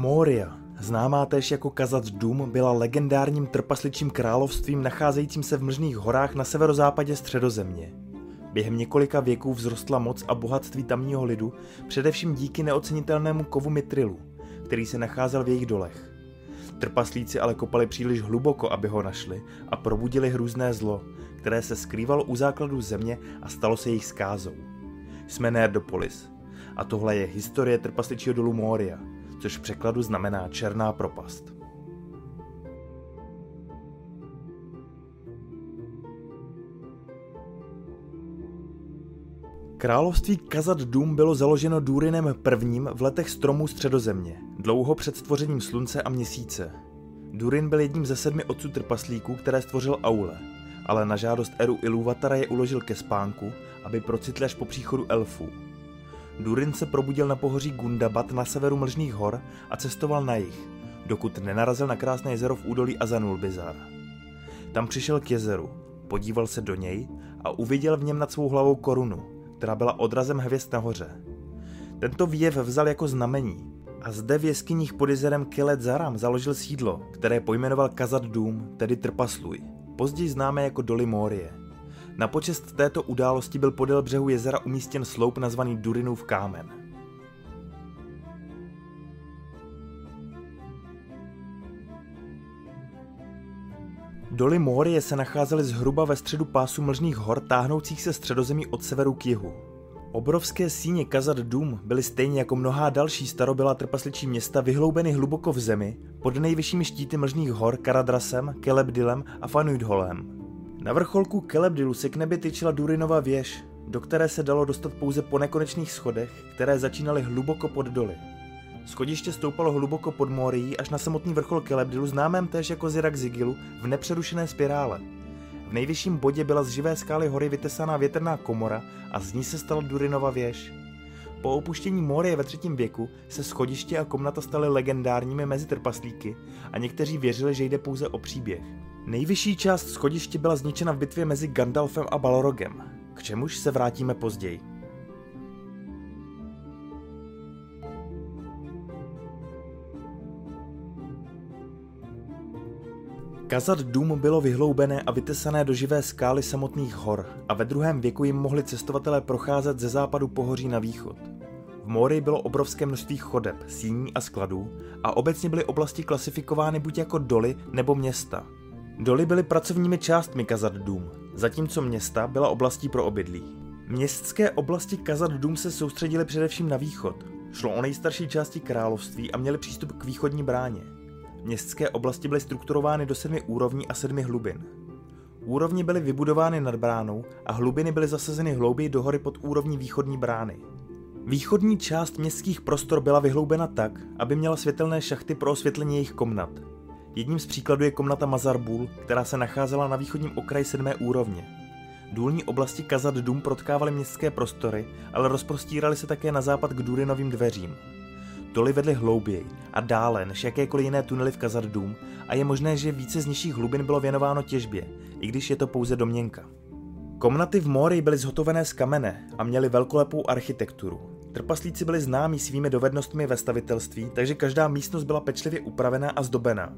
Moria, známá též jako Kazat Dům, byla legendárním trpasličím královstvím nacházejícím se v mlžných horách na severozápadě středozemě. Během několika věků vzrostla moc a bohatství tamního lidu, především díky neocenitelnému kovu mitrilu, který se nacházel v jejich dolech. Trpaslíci ale kopali příliš hluboko, aby ho našli a probudili hrůzné zlo, které se skrývalo u základu země a stalo se jejich skázou. Jsme Nerdopolis a tohle je historie trpasličího dolu Moria, což v překladu znamená černá propast. Království Kazat Dům bylo založeno Durinem I. v letech stromů středozemě, dlouho před stvořením slunce a měsíce. Durin byl jedním ze sedmi otců trpaslíků, které stvořil Aule, ale na žádost Eru Ilúvatara je uložil ke spánku, aby procitli až po příchodu elfů. Durin se probudil na pohoří Gundabat na severu Mlžných hor a cestoval na jih, dokud nenarazil na krásné jezero v údolí Azanulbizar. Tam přišel k jezeru, podíval se do něj a uviděl v něm nad svou hlavou korunu, která byla odrazem hvězd nahoře. Tento výjev vzal jako znamení a zde v jeskyních pod jezerem Kelet Zaram založil sídlo, které pojmenoval Kazat Dům, tedy Trpasluj, později známé jako Doly Morie. Na počest této události byl podél břehu jezera umístěn sloup nazvaný Durinův kámen. Doly Morie se nacházely zhruba ve středu pásu mlžných hor táhnoucích se středozemí od severu k jihu. Obrovské síně Kazat Dům byly stejně jako mnohá další starobylá trpasličí města vyhloubeny hluboko v zemi pod nejvyššími štíty mlžných hor Karadrasem, Kelebdilem a Fanuidholem. Na vrcholku Kelebdilu se k nebi tyčila Durinova věž, do které se dalo dostat pouze po nekonečných schodech, které začínaly hluboko pod doly. Schodiště stoupalo hluboko pod Morií až na samotný vrchol Kelebdilu, známém též jako Zirak Zigilu, v nepřerušené spirále. V nejvyšším bodě byla z živé skály hory vytesaná větrná komora a z ní se stala Durinova věž. Po opuštění Morie ve třetím věku se schodiště a komnata staly legendárními mezi trpaslíky a někteří věřili, že jde pouze o příběh. Nejvyšší část schodiště byla zničena v bitvě mezi Gandalfem a Balrogem, k čemuž se vrátíme později. Kazat dům bylo vyhloubené a vytesané do živé skály samotných hor a ve druhém věku jim mohli cestovatelé procházet ze západu pohoří na východ. V mori bylo obrovské množství chodeb, síní a skladů a obecně byly oblasti klasifikovány buď jako doly nebo města. Doly byly pracovními částmi Kazat dům, zatímco města byla oblastí pro obydlí. Městské oblasti Kazat dům se soustředily především na východ. Šlo o nejstarší části království a měli přístup k východní bráně. Městské oblasti byly strukturovány do sedmi úrovní a sedmi hlubin. Úrovně byly vybudovány nad bránou a hlubiny byly zasazeny hlouběji do hory pod úrovní východní brány. Východní část městských prostor byla vyhloubena tak, aby měla světelné šachty pro osvětlení jejich komnat. Jedním z příkladů je komnata Mazarbul, která se nacházela na východním okraji sedmé úrovně. Důlní oblasti Kazat Dům protkávaly městské prostory, ale rozprostíraly se také na západ k Durinovým dveřím. Doly vedly hlouběji a dále než jakékoliv jiné tunely v Kazat Dům a je možné, že více z nižších hlubin bylo věnováno těžbě, i když je to pouze domněnka. Komnaty v Mori byly zhotovené z kamene a měly velkolepou architekturu. Trpaslíci byli známí svými dovednostmi ve stavitelství, takže každá místnost byla pečlivě upravená a zdobená.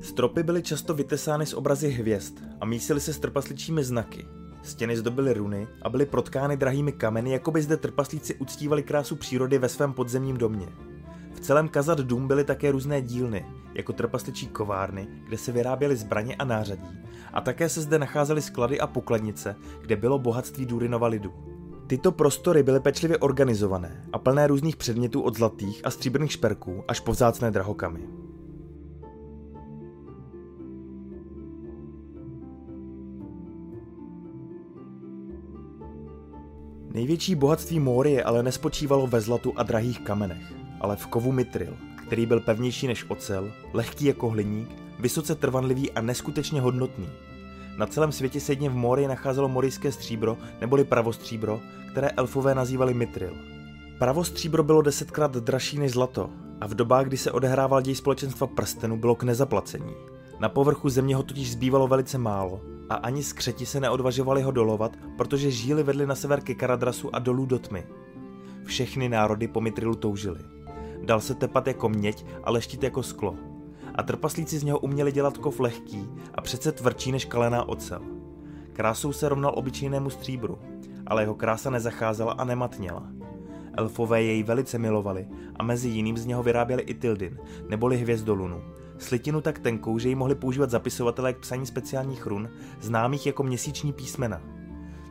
Stropy byly často vytesány z obrazy hvězd a mísily se s trpasličími znaky. Stěny zdobily runy a byly protkány drahými kameny, jako by zde trpaslíci uctívali krásu přírody ve svém podzemním domě. V celém Kazat dům byly také různé dílny, jako trpasličí kovárny, kde se vyráběly zbraně a nářadí, a také se zde nacházely sklady a pokladnice, kde bylo bohatství Durinova lidu. Tyto prostory byly pečlivě organizované a plné různých předmětů od zlatých a stříbrných šperků až po vzácné drahokamy. Největší bohatství Mórie ale nespočívalo ve zlatu a drahých kamenech, ale v kovu mitril, který byl pevnější než ocel, lehký jako hliník, vysoce trvanlivý a neskutečně hodnotný. Na celém světě se jedně v Mórii nacházelo morijské stříbro neboli pravostříbro, které elfové nazývali mitril. Pravostříbro bylo desetkrát dražší než zlato a v dobách, kdy se odehrával děj společenstva prstenu, bylo k nezaplacení. Na povrchu země ho totiž zbývalo velice málo a ani skřeti se neodvažovali ho dolovat, protože žíly vedly na sever ke Karadrasu a dolů do tmy. Všechny národy po Mitrilu toužily. dal se tepat jako měď a leštit jako sklo. A trpaslíci z něho uměli dělat kov lehký a přece tvrdší než kalená ocel. Krásou se rovnal obyčejnému stříbru, ale jeho krása nezacházela a nematněla. Elfové jej velice milovali a mezi jiným z něho vyráběli i Tildin, neboli hvězdolunu, slitinu tak tenkou, že ji mohli používat zapisovatelé k psaní speciálních run, známých jako měsíční písmena.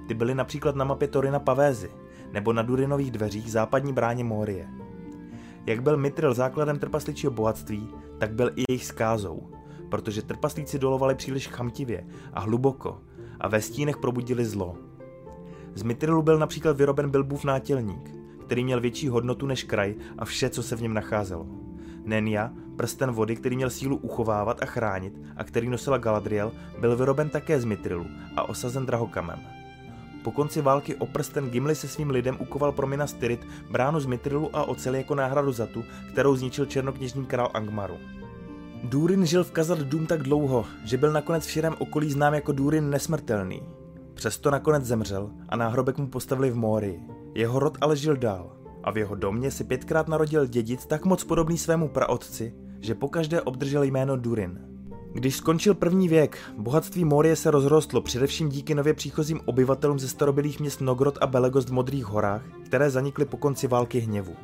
Ty byly například na mapě Torina Pavézy, nebo na Durinových dveřích západní bráně Morie. Jak byl Mitril základem trpasličího bohatství, tak byl i jejich skázou, protože trpaslíci dolovali příliš chamtivě a hluboko a ve stínech probudili zlo. Z Mitrilu byl například vyroben Bilbův nátělník, který měl větší hodnotu než kraj a vše, co se v něm nacházelo. Nenia, prsten vody, který měl sílu uchovávat a chránit a který nosila Galadriel, byl vyroben také z Mitrilu a osazen drahokamem. Po konci války o prsten Gimli se svým lidem ukoval pro Minas Tirith bránu z Mitrilu a oceli jako náhradu za tu, kterou zničil černokněžní král Angmaru. Durin žil v Kazad Dům tak dlouho, že byl nakonec v širém okolí znám jako Durin nesmrtelný. Přesto nakonec zemřel a náhrobek mu postavili v Mórii. Jeho rod ale žil dál a v jeho domě si pětkrát narodil dědic tak moc podobný svému praotci, že pokaždé obdržel jméno Durin. Když skončil první věk, bohatství Morie se rozrostlo především díky nově příchozím obyvatelům ze starobylých měst Nogrod a Belegost v Modrých horách, které zanikly po konci války hněvu.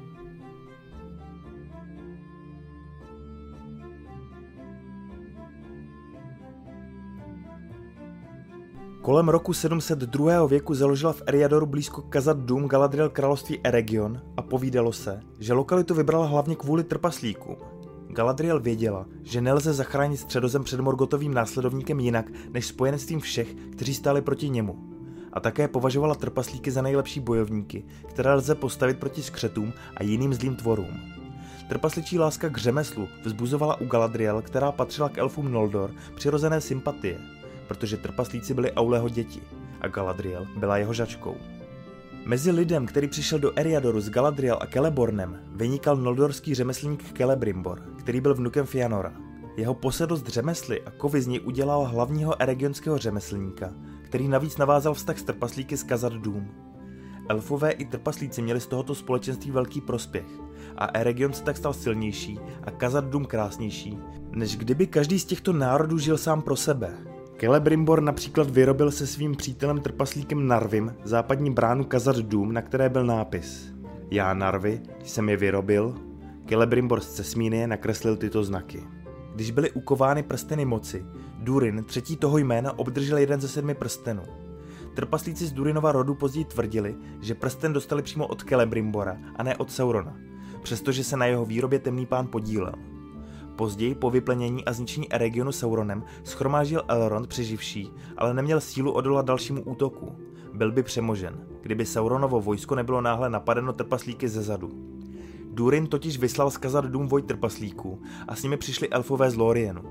Kolem roku 702. věku založila v Eriadoru blízko Kazad Dum Galadriel království Eregion a povídalo se, že lokalitu vybrala hlavně kvůli trpaslíkům. Galadriel věděla, že nelze zachránit středozem před Morgotovým následovníkem jinak než spojenectvím všech, kteří stáli proti němu. A také považovala trpaslíky za nejlepší bojovníky, které lze postavit proti skřetům a jiným zlým tvorům. Trpasličí láska k řemeslu vzbuzovala u Galadriel, která patřila k elfům Noldor, přirozené sympatie – protože trpaslíci byli Auleho děti a Galadriel byla jeho žačkou. Mezi lidem, který přišel do Eriadoru s Galadriel a Celebornem, vynikal noldorský řemeslník Celebrimbor, který byl vnukem Fianora. Jeho posedlost řemesly a kovy z něj udělal hlavního eregionského řemeslníka, který navíc navázal vztah s trpaslíky z Kazad Dům. Elfové i trpaslíci měli z tohoto společenství velký prospěch a Eregion se tak stal silnější a Kazad Dům krásnější, než kdyby každý z těchto národů žil sám pro sebe, Celebrimbor například vyrobil se svým přítelem trpaslíkem Narvim západní bránu Kazad Dům, na které byl nápis Já Narvy jsem je vyrobil, Celebrimbor z Cesmínie nakreslil tyto znaky. Když byly ukovány prsteny moci, Durin, třetí toho jména, obdržel jeden ze sedmi prstenů. Trpaslíci z Durinova rodu později tvrdili, že prsten dostali přímo od Celebrimbora a ne od Saurona, přestože se na jeho výrobě temný pán podílel. Později po vyplenění a zničení Eregionu Sauronem schromážil Elrond přeživší, ale neměl sílu odolat dalšímu útoku. Byl by přemožen, kdyby Sauronovo vojsko nebylo náhle napadeno trpaslíky ze zadu. Durin totiž vyslal skazat dům voj trpaslíků a s nimi přišli elfové z Lorienu.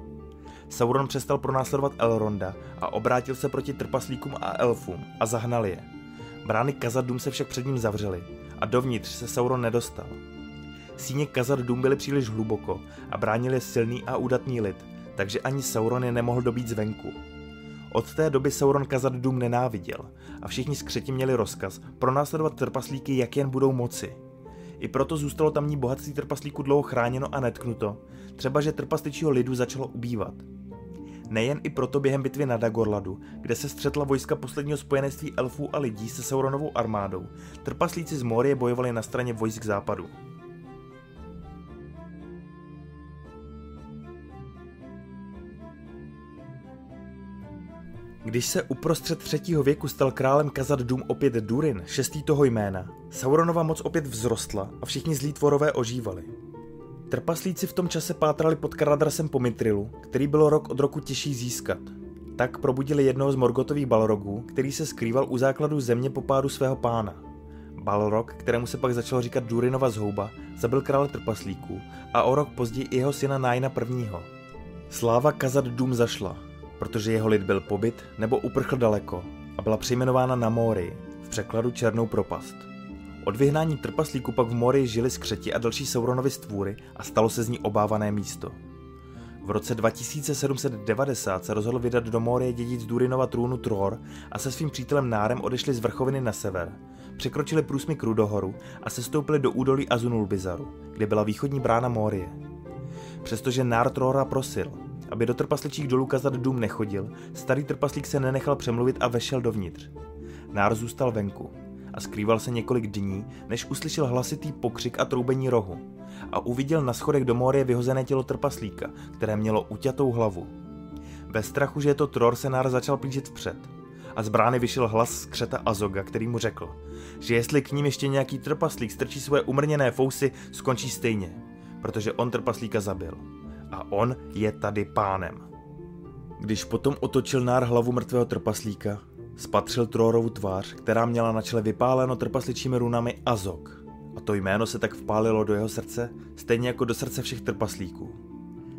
Sauron přestal pronásledovat Elronda a obrátil se proti trpaslíkům a elfům a zahnal je. Brány Kazadum se však před ním zavřely a dovnitř se Sauron nedostal. Síně Kazad dům byly příliš hluboko a bránili silný a údatný lid, takže ani Sauron je nemohl dobít zvenku. Od té doby Sauron Kazad dům nenáviděl a všichni skřeti měli rozkaz pronásledovat trpaslíky, jak jen budou moci. I proto zůstalo tamní bohatství trpaslíků dlouho chráněno a netknuto, třeba že trpasličího lidu začalo ubývat. Nejen i proto během bitvy na Dagorladu, kde se střetla vojska posledního spojenectví elfů a lidí se Sauronovou armádou, trpaslíci z Morie bojovali na straně vojsk západu. Když se uprostřed třetího věku stal králem Kazad Dům opět Durin, šestý toho jména, Sauronova moc opět vzrostla a všichni zlí tvorové ožívali. Trpaslíci v tom čase pátrali pod Karadrasem po Mitrilu, který bylo rok od roku těžší získat. Tak probudili jednoho z Morgotových balrogů, který se skrýval u základu země po pádu svého pána. Balrog, kterému se pak začalo říkat Durinova zhouba, zabil krále trpaslíků a o rok později i jeho syna Nájna I. Sláva Kazad Dům zašla protože jeho lid byl pobyt nebo uprchl daleko a byla přejmenována na Mori, v překladu Černou propast. Od vyhnání trpaslíků pak v Mori žili skřeti a další Sauronovi stvůry a stalo se z ní obávané místo. V roce 2790 se rozhodl vydat do Morie dědic Durinova trůnu Tror a se svým přítelem Nárem odešli z vrchoviny na sever. Překročili průsmyk Rudohoru a sestoupili do údolí Azunulbizaru, kde byla východní brána Morie. Přestože Nár Trora prosil, aby do trpasličích dolů kazat dům nechodil, starý trpaslík se nenechal přemluvit a vešel dovnitř. Nár zůstal venku a skrýval se několik dní, než uslyšel hlasitý pokřik a troubení rohu a uviděl na schodech do moře vyhozené tělo trpaslíka, které mělo uťatou hlavu. Ve strachu, že je to Tror, se Nár začal plížit vpřed. A z brány vyšel hlas z křeta Azoga, který mu řekl, že jestli k ním ještě nějaký trpaslík strčí svoje umrněné fousy, skončí stejně, protože on trpaslíka zabil. A on je tady pánem. Když potom otočil Nár hlavu mrtvého trpaslíka, spatřil Trorovu tvář, která měla na čele vypáleno trpasličími runami Azog, a to jméno se tak vpálilo do jeho srdce, stejně jako do srdce všech trpaslíků.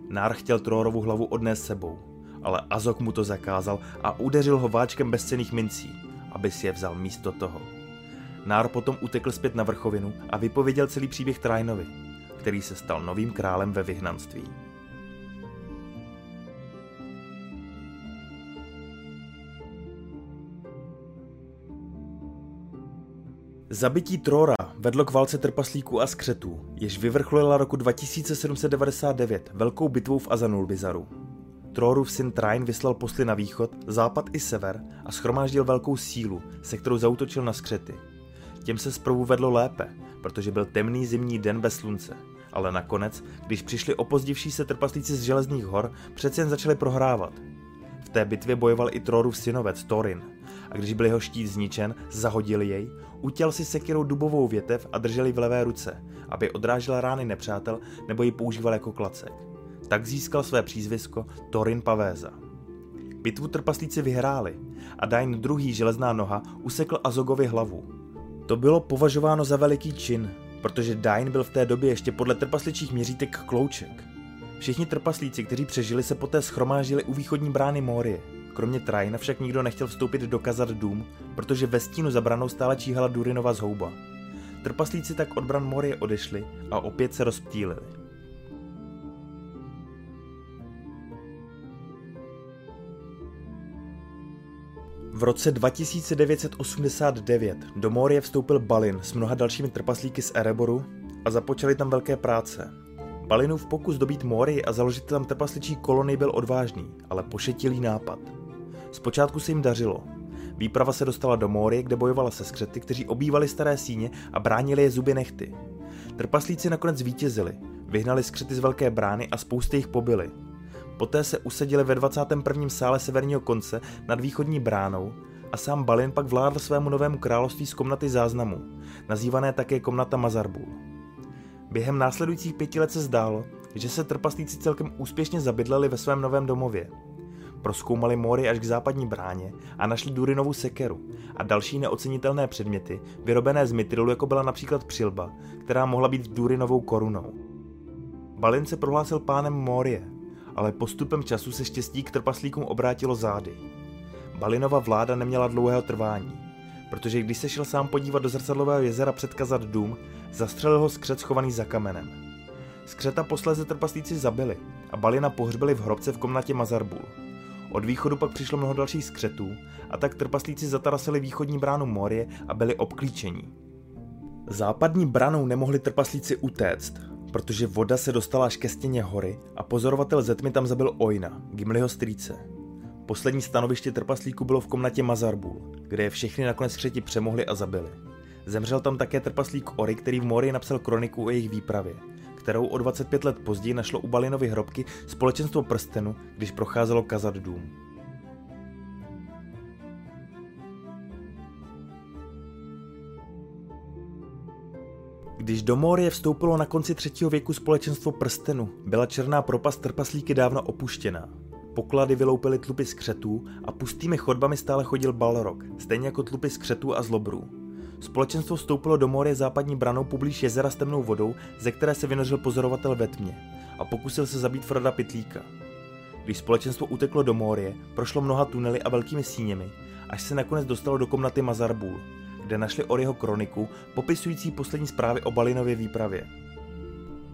Nár chtěl Trórovu hlavu odnést sebou, ale Azok mu to zakázal a udeřil ho váčkem bezcených mincí, aby si je vzal místo toho. Nár potom utekl zpět na vrchovinu a vypověděl celý příběh Trajnovi, který se stal novým králem ve vyhnanství. Zabití Trora vedlo k válce trpaslíků a skřetů, jež vyvrcholila roku 2799 velkou bitvou v Azanulbizaru. Trorův syn Train vyslal posly na východ, západ i sever a schromáždil velkou sílu, se kterou zautočil na skřety. Těm se zprvu vedlo lépe, protože byl temný zimní den bez slunce, ale nakonec, když přišli opozdivší se trpaslíci z železných hor, přece jen začali prohrávat. V té bitvě bojoval i Trorův synovec Thorin, a když byl jeho štít zničen, zahodili jej, utěl si sekirou dubovou větev a drželi v levé ruce, aby odrážela rány nepřátel nebo ji používal jako klacek. Tak získal své přízvisko Torin Pavéza. Bitvu trpaslíci vyhráli a Dain druhý železná noha usekl Azogovi hlavu. To bylo považováno za veliký čin, protože Dain byl v té době ještě podle trpasličích měřítek klouček. Všichni trpaslíci, kteří přežili, se poté schromáždili u východní brány Morie. Kromě Trajna však nikdo nechtěl vstoupit do kazat dům, protože ve stínu za branou stále číhala Durinova zhouba. Trpaslíci tak od bran Morie odešli a opět se rozptýlili. V roce 2989 do Morie vstoupil Balin s mnoha dalšími trpaslíky z Ereboru a započali tam velké práce. Balinův pokus dobít Morii a založit tam trpasličí kolony byl odvážný, ale pošetilý nápad. Zpočátku se jim dařilo. Výprava se dostala do Móry, kde bojovala se skřety, kteří obývali staré síně a bránili je zuby nechty. Trpaslíci nakonec zvítězili, vyhnali skřety z velké brány a spousty jich pobili. Poté se usadili ve 21. sále severního konce nad východní bránou a sám Balin pak vládl svému novému království z komnaty záznamů, nazývané také komnata Mazarbul. Během následujících pěti let se zdálo, že se trpaslíci celkem úspěšně zabydleli ve svém novém domově. Proskoumali mory až k západní bráně a našli Durinovu sekeru a další neocenitelné předměty, vyrobené z mitrilu, jako byla například přilba, která mohla být Durinovou korunou. Balin se prohlásil pánem Morie, ale postupem času se štěstí k trpaslíkům obrátilo zády. Balinova vláda neměla dlouhého trvání, protože když se šel sám podívat do zrcadlového jezera předkazat dům, zastřelil ho skřet schovaný za kamenem. Skřeta posléze trpaslíci zabili a Balina pohřbili v hrobce v komnatě Mazarbul. Od východu pak přišlo mnoho dalších skřetů a tak trpaslíci zatarasili východní bránu Morie a byli obklíčení. Západní branou nemohli trpaslíci utéct, protože voda se dostala až ke stěně hory a pozorovatel ze tmy tam zabil Oina, Gimliho strýce. Poslední stanoviště trpaslíků bylo v komnatě Mazarbul, kde je všechny nakonec skřeti přemohli a zabili. Zemřel tam také trpaslík Ory, který v Morii napsal kroniku o jejich výpravě kterou o 25 let později našlo u Balinovy hrobky společenstvo prstenu, když procházelo kazat dům. Když do Morie vstoupilo na konci třetího věku společenstvo prstenu, byla černá propast trpaslíky dávno opuštěná. Poklady vyloupily tlupy skřetů a pustými chodbami stále chodil Balrog, stejně jako tlupy skřetů a zlobrů. Společenstvo vstoupilo do moře západní branou poblíž jezera s temnou vodou, ze které se vynořil pozorovatel ve tmě a pokusil se zabít Froda Pitlíka. Když společenstvo uteklo do Mórie, prošlo mnoha tunely a velkými síněmi, až se nakonec dostalo do komnaty Mazarbul, kde našli Oriho kroniku popisující poslední zprávy o Balinově výpravě.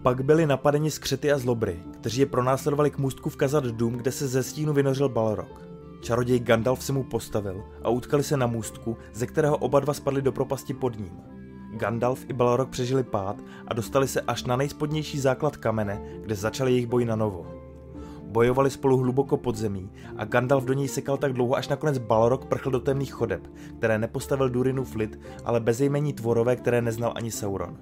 Pak byli napadeni skřety a zlobry, kteří je pronásledovali k můstku v Kazad Dům, kde se ze stínu vynořil Balrog. Čaroděj Gandalf se mu postavil a utkali se na můstku, ze kterého oba dva spadli do propasti pod ním. Gandalf i Balrog přežili pád a dostali se až na nejspodnější základ kamene, kde začali jejich boj na novo. Bojovali spolu hluboko pod zemí a Gandalf do něj sekal tak dlouho, až nakonec Balrog prchl do temných chodeb, které nepostavil Durinu Flit, ale bezejmení tvorové, které neznal ani Sauron.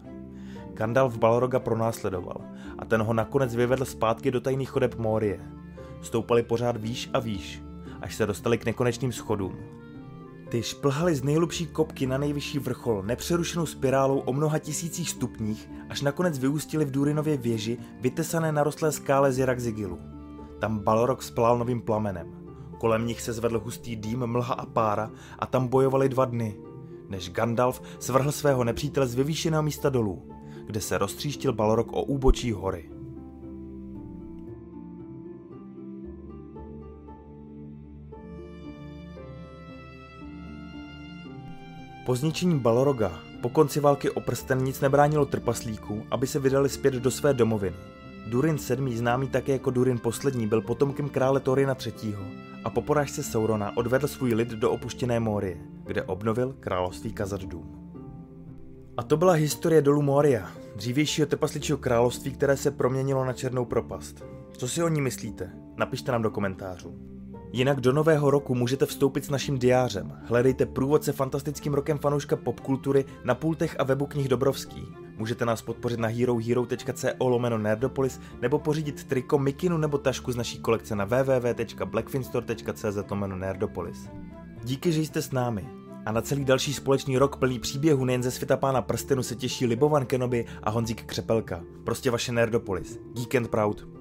Gandalf Balroga pronásledoval a ten ho nakonec vyvedl zpátky do tajných chodeb Morie. Stoupali pořád výš a výš, až se dostali k nekonečným schodům. Ty šplhali z nejhlubší kopky na nejvyšší vrchol nepřerušenou spirálou o mnoha tisících stupních, až nakonec vyústili v Durinově věži vytesané narostlé skále z Jirakzigilu. Tam Balrog splál novým plamenem. Kolem nich se zvedl hustý dým, mlha a pára a tam bojovali dva dny, než Gandalf svrhl svého nepřítele z vyvýšeného místa dolů, kde se roztříštil Balrog o úbočí hory. Po zničení Balroga po konci války o prsten nic nebránilo trpaslíků, aby se vydali zpět do své domoviny. Durin VII, známý také jako Durin poslední, byl potomkem krále Torina III. a po porážce Saurona odvedl svůj lid do opuštěné Morie, kde obnovil království Kazardům. A to byla historie dolu Moria, dřívějšího trpasličího království, které se proměnilo na černou propast. Co si o ní myslíte? Napište nám do komentářů. Jinak do nového roku můžete vstoupit s naším diářem. Hledejte průvodce fantastickým rokem fanouška popkultury na pultech a webu knih Dobrovský. Můžete nás podpořit na herohero.co lomeno nerdopolis nebo pořídit triko, mikinu nebo tašku z naší kolekce na www.blackfinstore.cz lomeno nerdopolis. Díky, že jste s námi. A na celý další společný rok plný příběhu nejen ze světa pána prstenu se těší Libovan Kenobi a Honzík Křepelka. Prostě vaše Nerdopolis. Geek and Proud.